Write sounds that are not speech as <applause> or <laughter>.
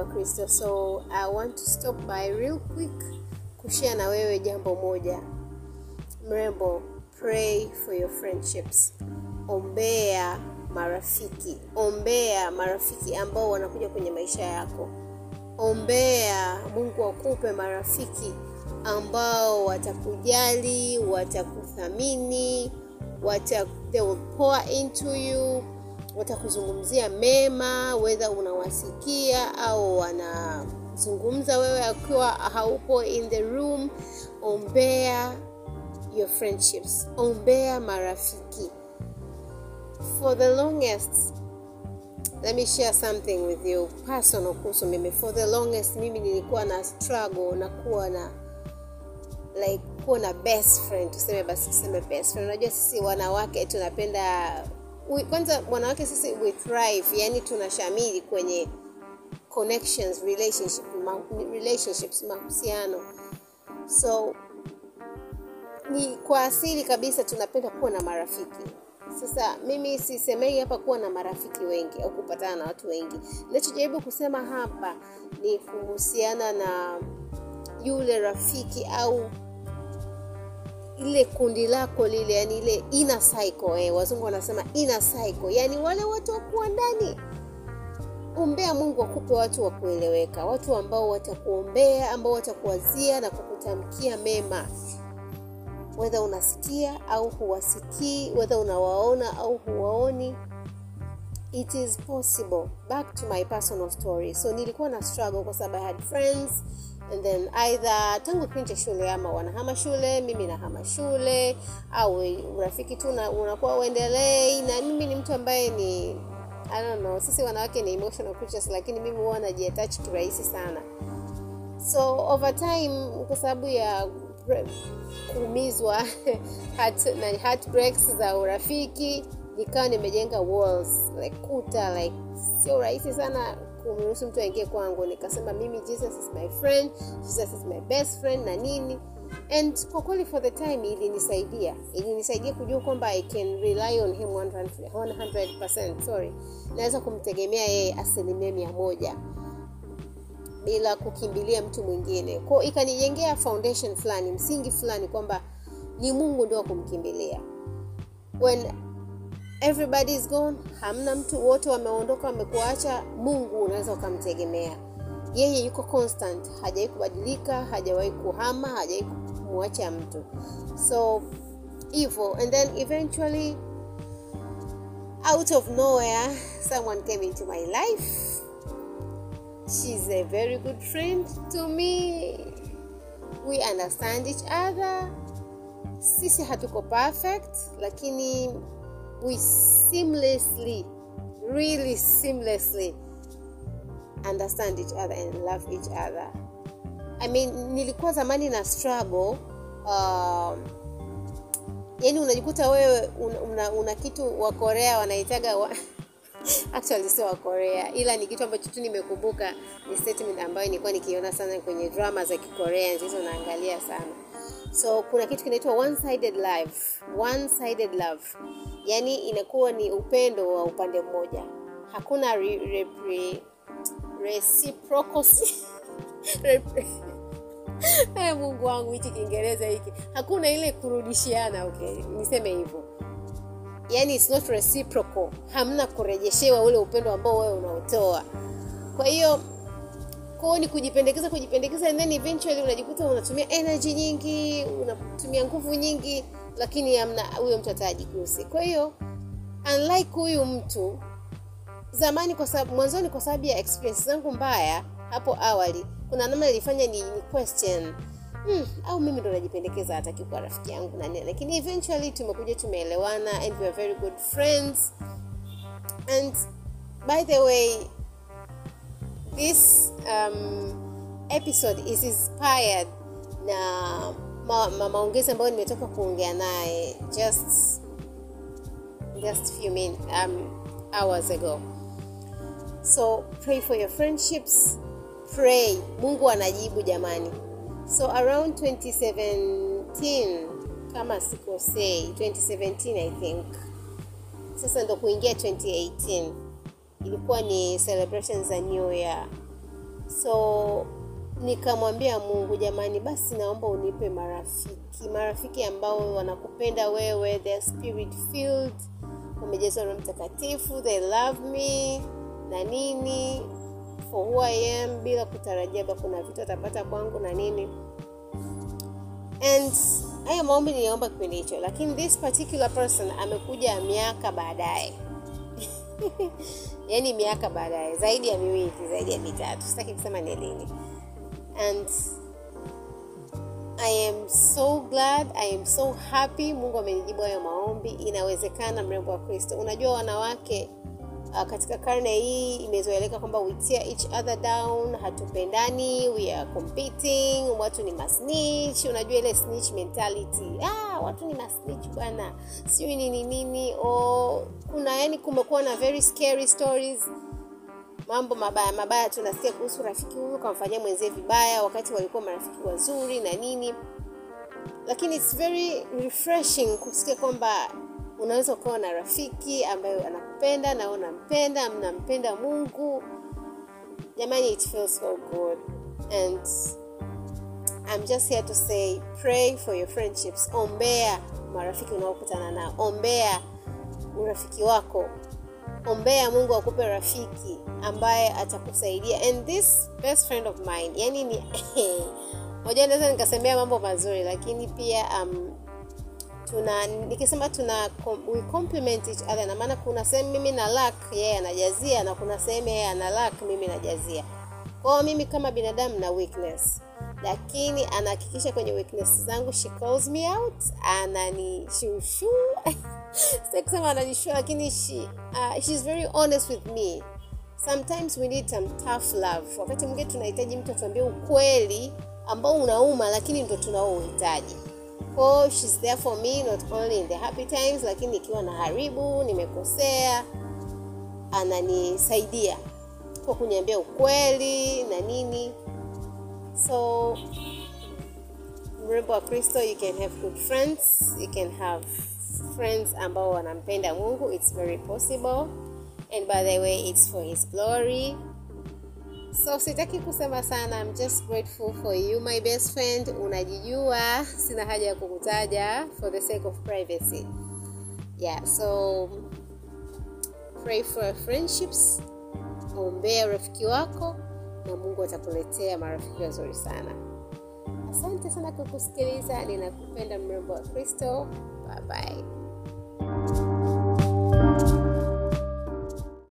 wa kristo. So i want to stop by real quick kushia na wewe jambo moja. Mrembo pray for your friendships. Ombea marafiki. Ombea marafiki ambao wanakuja kwenye maisha yako. Ombea mungu akupe marafiki ambao watakujali watakuthamini watak, they will pour into you watakuzungumzia mema wedha unawasikia au wanazungumza wewe akiwa haupo in the room ombea your friendships ombea marafiki. For the longest let me share something with you personal kuhusu mimi. For the longest mimi nilikuwa na struggle na kuwa na like kuwa na best friend. Tuseme basi tuseme best friend. Unajua sisi wanawake tunapenda kwanza wanawake sisi we thrive yani tunashamili kwenye connections relationship, ma, relationships mahusiano. So ni kwa asili kabisa tunapenda kuwa na marafiki. Sasa mimi sisemei hapa kuwa na marafiki wengi au kupatana na watu wengi. Nachojaribu kusema hapa ni kuhusiana na yule rafiki au ile kundi lako lile yani ile inner cycle eh, wazungu wanasema inner cycle. Yani wale watu wakuwa ndani. Ombea mungu akupe watu wa kueleweka watu ambao watakuombea ambao watakuwazia na kukutamkia mema. Wedha unasikia au huwasikii wedha unawaona au huwaoni it is possible. Back to my personal story. So nilikuwa na struggle kwa sababu i had friends and then either tangu kipindi shule ama wanahama shule mimi nahama shule au urafiki tu unakuwa uendelei na mimi ni mtu ambaye ni I don't know sisi wanawake ni emotional creatures lakini mimi huwa najiatach kirahisi sana. So over time kwa sababu ya kuumizwa <laughs> na heartbreaks za urafiki nikawa nimejenga walls like kuta like sio rahisi sana kumruhusu mtu aingie kwangu. Nikasema mimi jesus is my friend jesus is my best friend na nini. And kwa kweli for the time ilinisaidia. Ilinisaidia kujua kwamba i can rely on him 100%, 100% sorry. Naweza kumtegemea yeye asilimia mia moja bila kukimbilia mtu mwingine. Kwao ikanijengea foundation fulani msingi fulani kwamba ni mungu ndio wa kumkimbilia. When everybody is gone. Hamna mtu wote wameondoka wamekuacha. Mungu unaweza ukamtegemea. Yeye yuko constant. Hajawahi kubadilika hajawahi kuhama hajawahi kumwacha mtu. So hivyo and then eventually out of nowhere someone came into my life. She's a very good friend to me. We understand each other. Sisi hatuko perfect lakini we seamlessly really seamlessly understand each other and love each other. I mean nilikuwa zamani na struggle um, yani unajikuta wewe una, una, una kitu wa korea wanaitaga wa <laughs> actually sio wa korea ila ni kitu ambacho tu nimekumbuka ni statement ambayo nilikuwa nikiona sana kwenye drama za kikorea ndizo naangalia sana so kuna kitu kinaitwa one sided love. One sided love. Yani inakuwa ni upendo wa upande mmoja. Hakuna re, re, re, reciprocity. <laughs> Hey, mungu wangu hichi kiingereza hiki. Hakuna ile kurudishiana okay? Niseme hivyo. Yani it's not reciprocal. Hamna kurejeshewa ule upendo ambao wewe unaotoa. Kwa hiyo kwao ni kujipendekeza kujipendekeza and then eventually unajikuta unatumia energy nyingi unatumia nguvu nyingi lakini amna huyo mtu atajigusi kwa hiyo unlike huyu mtu zamani kwa sababu mwanzoni kwa sababu ya experience zangu mbaya hapo awali kuna namna ilifanya ni, ni question hmm, au mimi ndo najipendekeza hataki kuwa rafiki yangu na nini? Lakini eventually tumekuja tumeelewana and we are very good friends. And by the way this um, episode is inspired na ma, ma, maongezi ambayo nimetoka kuongea naye just just few min, um, hours ago. So pray for your friendships. Pray. Mungu anajibu jamani. So around 2017 kama sikosei 2017 i think. Sasa ndo kuingia 2018 ilikuwa ni celebrations za new year. So nikamwambia mungu jamani basi naomba unipe marafiki marafiki ambao wanakupenda wewe they're spirit filled wamejazwa na mtakatifu they love me na nini for who I am bila kutarajia kuna vitu atapata kwangu na nini. And haya maombi niliomba kipindi hicho lakini this particular person amekuja miaka baadaye <laughs> yaani miaka baadaye zaidi ya miwili zaidi ya mitatu sitaki kusema ni lini and I am so glad, I am so happy. Mungu amenijibu hayo maombi. Inawezekana, mrembo wa Kristo. Unajua wanawake uh, katika karne hii imezoeleka kwamba we tear each other down, hatupendani, we are competing, watu ni masnitch. Unajua ile snitch mentality, ah, watu ni masnitch bwana, sijui nini nini. Oh, kuna yani, kumekuwa na very scary stories mambo mabaya mabaya tunasikia kuhusu rafiki huyu kamfanyia mwenzie vibaya wakati walikuwa marafiki wazuri na nini lakini it's very refreshing kusikia kwamba unaweza ukawa na rafiki ambayo anakupenda na unampenda mnampenda mungu. Jamani it feels so good. And I'm just here to say pray for your friendships. Ombea marafiki unaokutana nao. Ombea urafiki wako. Ombea mungu akupe rafiki ambaye atakusaidia. And this best friend of mine yani ni <laughs> moja naweza nikasemea mambo mazuri lakini pia um, tuna nikisema tuna we complement each other na maana kuna sehemu mimi na lack yeye anajazia na kuna sehemu yeye ana lack mimi najazia. Kwao mimi kama binadamu na weakness. Lakini anahakikisha kwenye weakness zangu she calls me out ananishushuu <laughs> sitaki kusema ananishua lakini she, uh, she's very honest with me. Sometimes we need some tough love. Wakati mwingine tunahitaji mtu atuambie ukweli ambao unauma lakini ndo tunaouhitaji kwao she's there for me not only in the happy times lakini ikiwa na haribu nimekosea ananisaidia kwa kuniambia ukweli na nini. So mrembo wa kristo you can have good friends you can have friends ambao wanampenda mungu it's very possible. And by the way it's for his glory so sitaki kusema sana. I'm just grateful for you my best friend. Unajijua sina haja ya kukutaja for the sake of privacy. Yeah so pray for friendships. Ombea rafiki wako na mungu atakuletea marafiki wazuri sana. Asante sana kwa kusikiliza. Ninakupenda mrembo wa kristo. Bye bye